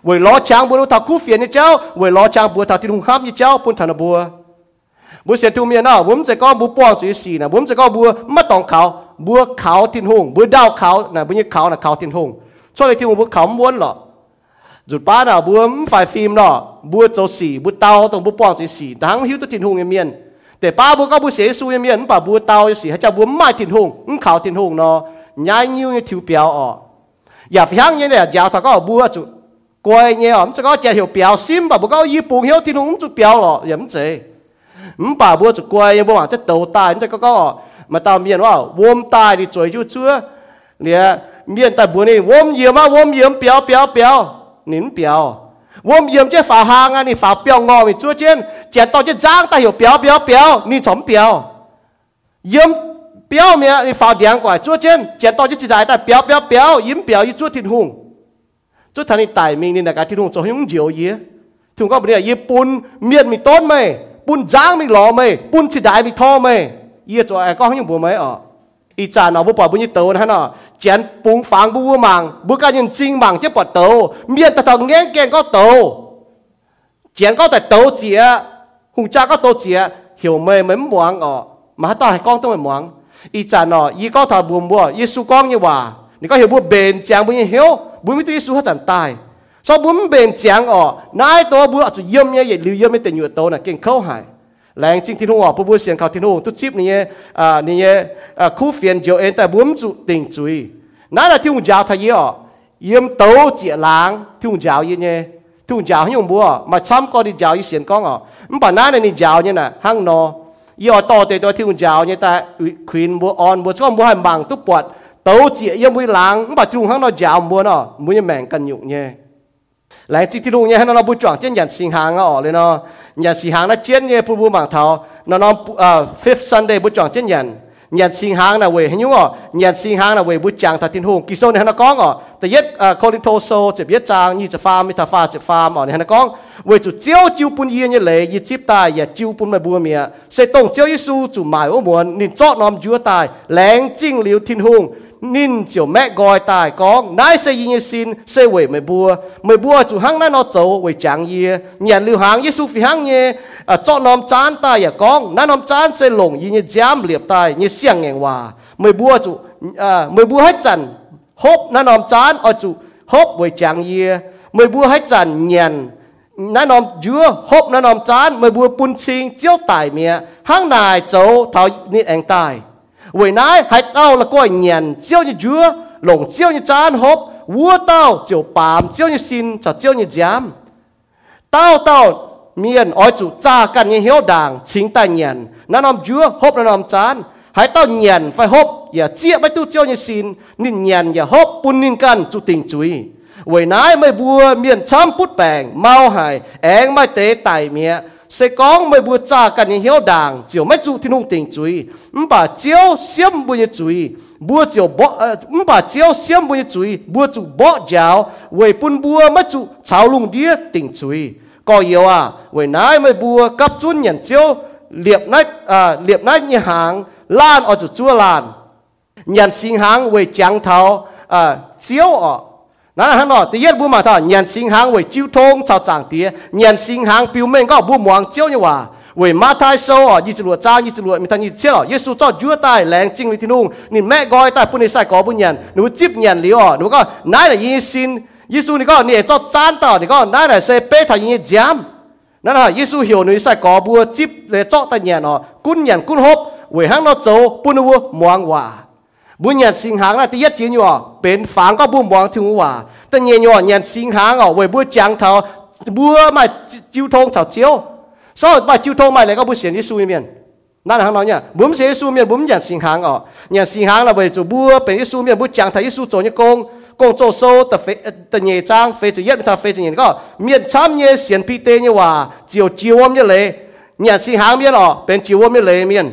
เวล้อช้างบัวถ้าคู่เฟียนนี่เจ้าเวล้อช้างบัวถ้าที่ทุ่งข้ามนี่เจ้าปูนธนบัวบัวเสียทุ่งเมียนอะผมจะก็บัวป้องจุดสีนะผมจะก็บัวไม่ต้องเขาบัวเขาทิ้งหงบัวดาวเขานะบัวนี่เขานะเขาทิ้งหงช่วยเลยที่บัวเขาม้วนหรอจุดป้าน่ะบัวฝ่ายฟิล์มเนาะบัวโจสีบัวเตาต้องบัวป้องจุดสีทั้งหิวตัวทิ้งหงเมียน แต่ป้าบัวก็บัวเสียสู้ยังมีอันป้าบัวเตาสิให้เจ้าบัวไม่ทิ้งหงอันเขาทิ้งหงเนาะย้ายนิ้วเนี่ยถิวเปียวออกอย่าฟังเนี่ยยาวถ้าก็บัวจุกวยเนี่ยอ๋อมันจะก็เจ้าถิวเปียวซิมป้าบัวก็ยี่ปุ่งเหี่ยวทิ้งหงจุดเปียวหรออย่ามันเจ๋มันป้าบัวจุกวยยังบัวว่าจะโตตายมันจะก็ก็มาตามเมียนว่าวมตายดิจ่วยจุดเชื่อเนี่ยเมียนแต่บัวนี่วมเยี่ยมอ่ะวมเยี่ยมเปียวเปียวเปียวนิ่เปียว 我们用这法行啊，你法标我们做件，捡到这张带有标标标，你怎标？用标面你法两块做件，捡到这几台带标标标，音标一做天空，做ทางนี้ตายมีนี่นะการที่ทุ่งจะยุ่งเจียวเยอะทุ่งก็เป็นเนี่ยปุ่นเมียนมีต้นไหมปุ่นจ้างมีหล่อไหมปุ่นสิได้มีท่อไหมเยี่ยตัวไอ้ก็ยังบัวไหมอ๋อ อีจานเอาบุปผาบุญเตอนฮะเนาะเจนปุงฟางบุบมังบุกายันจริงมังเจ็บปวดเตอเมียนตะทองแง่งแกงก็เตอเจนก็แต่เตอเจียหุงจ้าก็เตอเจียเหี่ยวเมย์เหมือนหวงอ๋อมาต่อให้กล้องต้องเหมือนหวงอีจานอ๋อยีก็ทาบุมบัวยีสุกล้องยี่ว่านี่ก็เหี่ยวบุเบนเจียงบุญเหี่ยวบุญไม่ตัวยีสุเขาจันตายซอบุญเบนเจียงอ๋อนายตัวบุญอาจจะเยี่ยมเนี่ยเหยียดลิวเยี่ยมไม่แต่หยุดโตนะเก่งเข้าหาย แรงจริงที่ทุ่งออกปุ๊บเสียงเขาที่ทุ่งตุจิบนี่อ่านี่อ่าคู่เฟียนเจียวเองแต่บุ้มจุติงจุยนั่นแหละที่ทุ่งยาวทะเยอะยี่ยมโตเจียหลังที่ทุ่งยาวยี่เนี่ยทุ่งยาวให้ยงบัวมาช้ำก็ดียาวยี่เสียงก้องอ่ะมันป่านนั้นนี่ยาวเนี่ยนะห้างนอย่อต่อเตตัวที่ทุ่งยาวเนี่ยแต่ควีนบัวอ่อนบัวช่วงบัวให้บังตุ๊บปวดโตเจียยี่ยมบัวหลังมันป่าจุงห้างนอยาวบัวเนาะบัวยังแม่งกันอยู่เนี่ย 来这条路呢，那不转进人行行哦，你呢，人行行那尖呢不不忙头，那那不啊，fifth Sunday 不转进人，人行行那为很用哦，人行行那为不讲他天空，其实呢那讲哦，第一啊，calling to so 这一章二十花米他花十花嘛，你那讲为就招招半夜呢来，一接待也招半咪不咩，所以当招耶稣就埋我们，你作 nom 主带，领进了天空。nín chiều mẹ gọi tài có nãy xe yên xin, xe về mày bùa. Mày bùa chủ hăng nãy nó chỗ về chẳng gì nhận lưu hàng giê phi hăng nhé à cho nom chán tài ya có nãy nom chán xe lồng yên như giám liệp tài, như xiang ngang hòa. Mày bùa chủ à mày bùa hết trần, hốp nãy nom chán ở chủ, hốp về chẳng gì mày bùa hết trần nhận nãy nom dứa, hốp nãy nom chán. Mày bùa bún xin chiếu tài mẹ. Hăng nài chỗ thảo nít anh tài. 为乃还到了过年，叫你主龙叫你战好，我到就把叫你心就叫你讲，到到 miền oi chủ cha cần như hiếu đảng chính tài nhận nó nằm chúa hộp nó nằm chán hãy tao nhận phải hộp ya chia bách tu chiêu như xin nín nhận ya hộp bún nín can chủ tình chuối vậy nãy mới bùa miền chăm bút bèng mau hài em mới tế tài mía sẽ có mấy bùa cha cả những hiếu đảng chiều mấy chú thiên hùng tình chú ý bà chiếu xiêm bùa như chú ý bùa chiều bỏ ờ, bà chiếu xiêm bùa như chú ý bùa chú bỏ giáo về bún bùa mấy chú cháo lùng đĩa tình chú ý có yếu à? Về nãy mấy bùa cấp chun nhận chiếu, liệp nách à liệp nách như hàng, lan ở chỗ chua lan. Nhận sinh hàng về trắng thảo à chiếu ở นั่นฮะเนาะที่เย็ดบูมาท่าเงียนสิงหางไว้จิ้วทงชาวจางเตี้ยเงียนสิงหางปิวเม่งก็บูมวางเจียวเนี่ยว่าเวมาทายโซ่ยี่สิบหลวจ้ายี่สิบหลวมีทันยี่เชี่ยวเยซูเจ้ายั่วตายแรงจริงเลยที่นุ่งนี่แม่ก้อยตายปุ่นในใส่กอบุญยันหนูจิบยันหรืออะหนูก็นั่นแหละยี่สินเยซูนี่ก็เนี่ยจอดจานต่อนี่ก็นั่นแหละเซเป้ทายยี่เจามนั่นฮะเยซูเหี่ยวหนูใส่กอบัวจิบเลยเจ้าตายยันอะกุ้นยันกุญฮบเวห้างนอโจปุ่นวัวมวงว่า บุญยันสิงหางนะที่ยัดจีนอยู่เป็นฝังก็บุญมองถึงว่าแต่เงียนอยู่ยันสิงหางอ๋อเว้ยบุญจังเทาบัวมาจิวทงเสาเจียวโซ่มาจิวทงมาเลยก็บุญเสียนยิสูเมียนนั่นทางเราเนี่ยบุญเสียยิสูเมียนบุญยันสิงหางอ๋อยันสิงหางเราเว้ยจูบัวเป็นยิสูเมียนบุญจังเทายิสูโจยกงกงโจโซ่แต่เฟแต่เงียจังเฟจะยัดไม่ทาเฟจะเงียนก็เมียนช้ำเงียเสียนพีเตเนี่ยว่าเจียวจิวอมเนี่ยเลยยันสิงหางเมียนอ๋อเป็นจิวอมเนี่ยเลยเมียน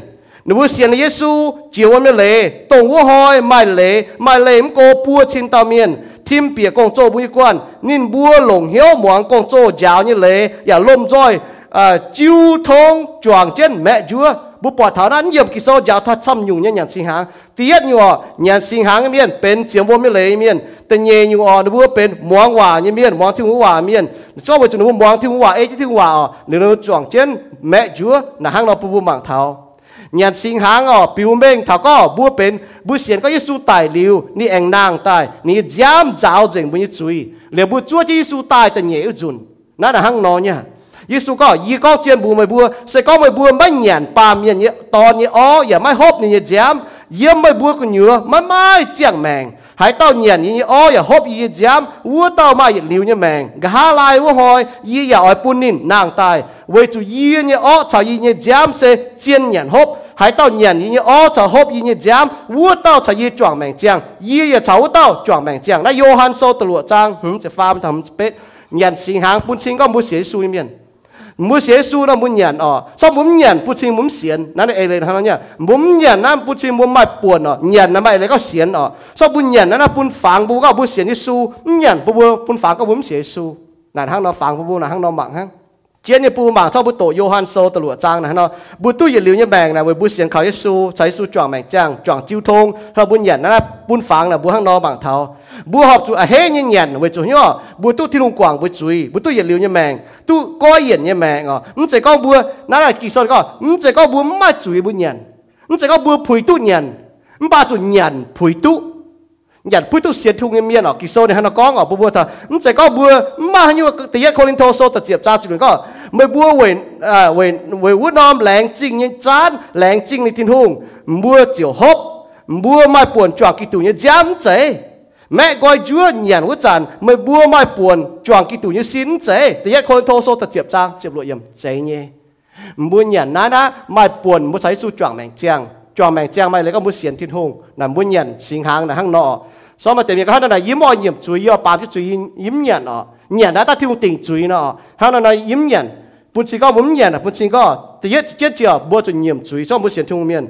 nếu xiên Giêsu chiều hôm nay lễ tổng quốc hội mai lễ mai lễ em cô bua chín tao miền. Thêm bia công châu bùi quan nên bua lồng hiếu muang công châu giáo như lễ và lôm roi à chiêu thông chuang trên mẹ chúa. Bố bỏ thảo đã nhiều kỳ sau, giáo thoát xăm nhung nhé sinh hàng tiết như họ nhàn sinh hàng miền, bên chiếm vô miền tên nhẹ như họ bên muang hòa như miền muang thiên hòa miền. So với chúng nó muang thiên hòa, ấy chứ thiên hòa nếu nó chuang mẹ chúa, là hàng nó bù mạng thảo. หยัดสิงหางอ๋อปิวเม่งถ้าก็บัวเป็นบุวเสียนก็ยิสูตายลิวนี่เองนางตายนี่ย้ำเจ้าวเจงบุญจุยเหลือบุวจัวจะยิสูตายแต่เหนียวจุนนั่นหังนอนเนี่ยยิสูก็ยีก็เจียนบัวไม่บัวเสก็ไม่บัวไม่เหยียนปามเหยียนเนี่ยตอนนี้อ๋ออย่าไม่ฮบนี่ย้ำเยี่ยมไม่บัวกันเหนือไม่ไม่เจียงแมง 面也到你哦，也没好你也讲，也没不个牛，没没讲命，还到年你哦也好也讲，我到嘛也留你命，个下来我开，伊也爱半年难带，为住伊你哦才伊你讲是见人好，还到年你哦才好伊你讲，我到才伊撞命讲，伊也找到撞命讲，那约翰 มุเสียสู้นะมุ่งเหยันอ๋อสอบมุ่งเหยันพูดชิงมุ่งเสียนนั่นเอเลยทั้งนั้นเนี่ยมุ่งเหยันนั่นพูดชิงมุนไม่ปวดอ๋อยันนั่นไม่เลยก็เสียนอ๋อสอบมุ่งเหยันนั่นปุ่นฝังบุก็ปุ่เสียนที่สู้ยันปุ่นปุ่นฝังก็มุ่นเสียสู้นั่นทั้งเราฝังปุ่นนั่นทั้งเราหมักทั้ง ยน mua xế su nó muốn nhận ọ sao muốn nhận bút xin muốn xiên nó này lên thằng nhá muốn nhận nó bút xin muốn mai buồn ọ nhận nó mai lấy có xiên ọ sao muốn nhận nó bún phẳng bút có bút xiên đi su nhận bút bút phẳng có bún xế su là thằng nó phẳng bút là thằng nó mặn hăng chiến như bù mạng cho bút tổ Johan sô tờ lụa trang này nó bút tu nhiệt liều như bèng này với bút xiên khảo Giêsu trái su chọn mèng trang chọn chiêu thông rồi bút nhận nó bún phẳng là bút hăng nó bằng thao bù họp chủ à hết như nhận với chủ nhỏ bù tu thiên lùng quảng với chủ bù tu nhiệt liều như mèng tu coi hiện như mèng ờ không chỉ có bù nó là kỳ số có không chỉ có bù mà chủ bù nhận không chỉ có bù phùi tu nhận không ba chủ nhận phùi tu ยันพูดตุเสียทุงเมียนอกิโซเนี่ยฮะก้องอบัวเถอะมันจะก็บัวมาอยู่ตียโคลินโทโซตะเจียบจ้าจุดก็ไม่บัวเวนอ่าเวนเวนวุ้นอมแหลงจริงยังจานแหลงจริงในทินหุงบัวเจียวฮบบัวไม่ป่วนจวงกิตุเนี่ยจ้ำเจแม่ก้อยจัวหยันวุ้จันไม่บัวไม่ป่วนจวงกิตุเนี่ยสินเจตียโคลินโทโซตะเจียบจ้าเจียบรวยยำเจเนี่ยบัวหยันนั้นนะไม่ป่วนบัวใช้สู้จวงแมงเจียงจวงแมงเจียงไม่เลยก็บัวเสียนทินหุงนั่นบัวหยันสิงหางนะห้างนอ so mà tại vì cái này yếm mọi nhiệm chuối ở ba cái chuối yếm nhận ọ nhận đã ta thiếu tình chuối nó hắn là nói yếm nhận bún chỉ có muốn nhận à bún chỉ có thì nhất chết chưa bữa chuối nhiệm chuối so bữa xiên thung miền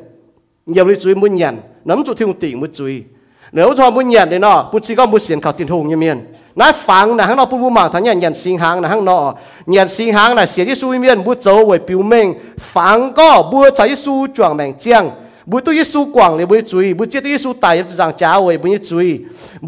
nhiều lý chuối muốn nhận nắm chuối thiếu tình muốn chuối nếu cho muốn nhận thì nó bún chỉ có muốn xiên khảo tiền thung như miền nói phẳng là hắn nó bún bún mạng thằng nhận nhận sinh hàng là hắn nó nhận sinh hàng là xiên cái suy miền bún dấu với biểu minh phẳng có bữa trái su chuẩn mệnh chiang 不 บุตุยสูกว่างเลยบุจุยบุเจตุยสูตายจะจังจ้าเว้ยบุจุย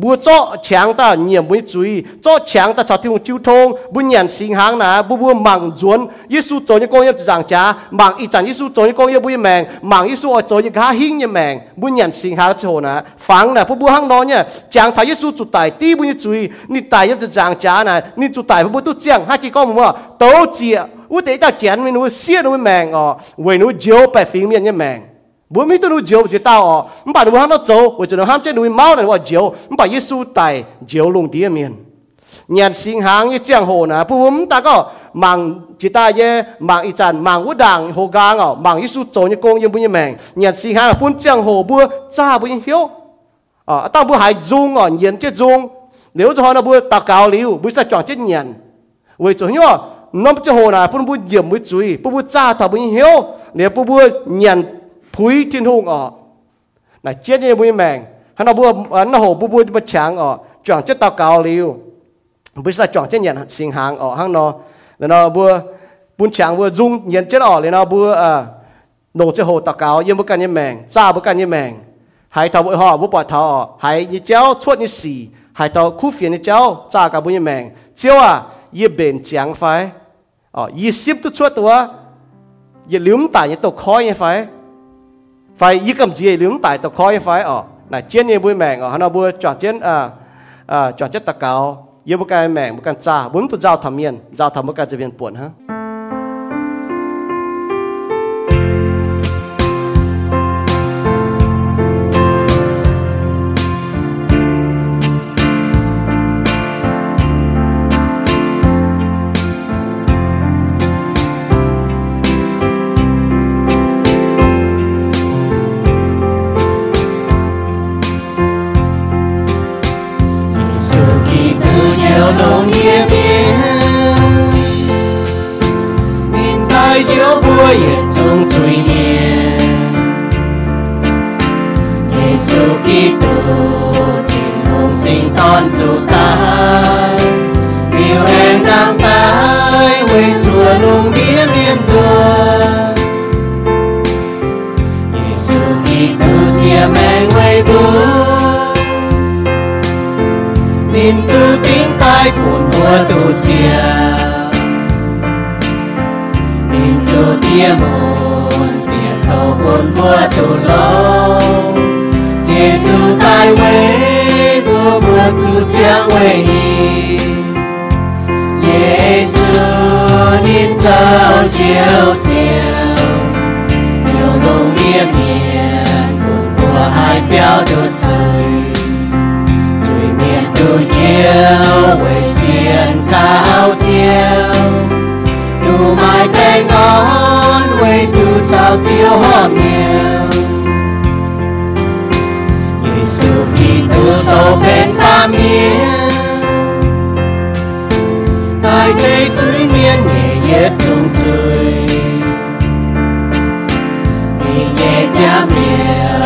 บุเจาะแข็งตาเหนียมบุจุยเจาะแข็งตาชาวที่หงจิ้วทงบุเหนียนสิงหางนะบุบุมังจวนยสูโจยกงยจะจังจ้ามังอีจันยสูโจยกงยบุยแมงมังยสูอโจยกาหิงยแมงบุเหนียนสิงหางโจนะฟังนะบุบุหังนอนเนี่ยจางทายยสูจุดตายตีบุจุยนี่ตายยจะจังจ้านะนี่จุดตายบุตุเจียงฮาจิก้องมัวโตเจียอุตเตะตาเจียนไม่รู้เสียรู้แมงอ๋อเวนู้เจียวไปฟิงเมียนยแมง bố mi tôi nu diều chỉ tao ó mày bảo nuôi ham nó dấu với chúng ham trên nuôi mao này gọi diều mình bảo Giêsu tại diều lùng tía miền nhận sinh hàng như chiang hồ nè bố mình ta có mang chỉ ta ye mang ít chân mang vũ đàng hồ gang ó mang Giêsu dấu như công như bố như mèn nhận sinh hàng bố chiang hồ bố cha bố hiếu à tao bố hải dung ó nhận chết dung nếu cho nó bố tạc cao liu bố sẽ chọn chết nhận với chúng nó nó cho hồ nè bố bố diệm bố chui bố bố cha thà bố hiếu nếu bố bố nhận thui thiên hung ở. Là chết như bùi mèn. Hắn nó bùa à, hắn nó hồ bùa bùa bùa chàng ở. Chọn chết tao cao liu. Bùi sa chọn chết nhận sinh hàng ở. Hắn nó rồi nó bùa bùn chàng bùa dung nhận chết ở rồi nó bùa à nổ chết hồ tàu cao yên bùa cái như mèn cha bùa cái như mèn. Hai tàu bùi họ bùa bỏ tàu, hai như chéo chuột như xì. Hai tàu khu phiền như chéo cha cả bùi như mèn. Chéo à yên bền chàng phải. Ờ yên ship tu chuột tu à yên liếm như tàu khói như phải phải y cầm gì liếm tại tập khói phải ờ. ở là chiến như bui mèn ở hắn bui chọn chiến à ờ, à ờ, chọn chết tập cao yêu bức cái mèn bức cái trà bốn tụ giao thầm miên, giao thầm bức cái chế biến buồn ha mẹ ngây búa Nên dư tiếng tai buồn mùa tù chia Nên dư tia mồn tia khẩu buồn mùa tù lâu Nghe dư tai quê búa mùa dư trang quê đi Giê-xu nên sao chiều chiều Điều mong niềm niềm 代表的罪，罪孽独要为先高照，独埋平安为独造就和妙，耶稣基督都变大面，代替罪孽也也重罪，你也加冕。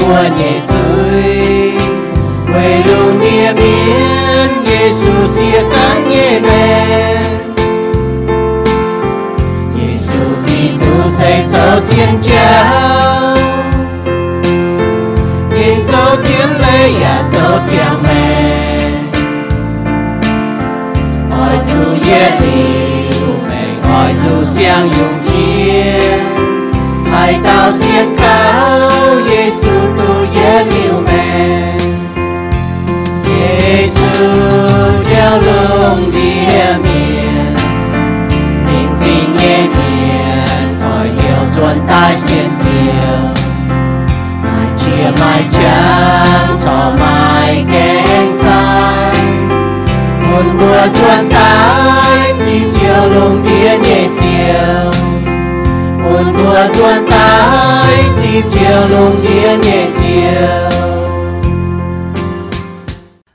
của nhẹ rơi quê lùng địa biến giê xu xia tán nhẹ bè giê xu thì tu sẽ cho thiên trao nhìn cho thiên lê và cho thiên mẹ hỏi tu yên liu mẹ hỏi dù xiang dùng chiến 来到信靠耶稣，都也没有。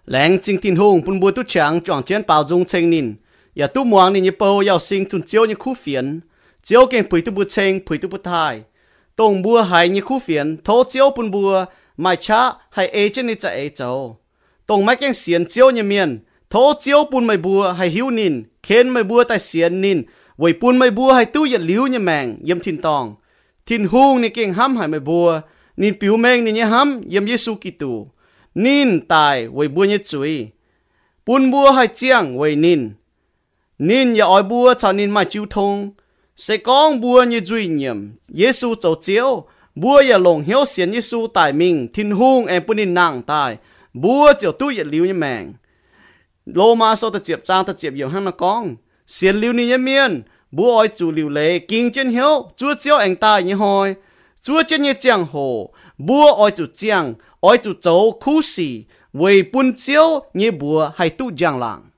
Leng ching tin hung pun bu tu chang chong chen pao dung cheng nin. Ya tu muang ni nhịp po yao sing tun chiao ni khu phiền chiao keng pui tu bu cheng pui tu bu thai. Tong bua hai ni khu phiền tho chiao pun bua mai cha hai e chen ni cha e chao tong mai keng xian chiao ni mian tho chiao pun mai bua hai hiu nin khen mai bua tai xian nin wei pun mai bua hai tu ya liu ni mang yếm tin tong tin hung ni keng ham hai mai bua nin piu meng ni ni ham yam yesu ki tu nín tài với bua như chuối bùn bua hay chiang với nín nín ya oi bua cho nín mà chiu thông sẽ con bua như duy nhiệm Giêsu châu chiếu bua ya lồng hiếu xiên Giêsu tài mình thiên hung em bún nín nàng tài bua chiều tu ya liu như mèng lô ma sau ta chiệp trang ta chiệp yêu hăng nó con. Xiên liu ni như miên. bua oi chủ liu lệ kinh chân hiếu chúa chiếu anh tài như hồi chúa chân như chiang hồ bua oi chủ chiang oi chủ châu khu sĩ 为本招你不还都讲lang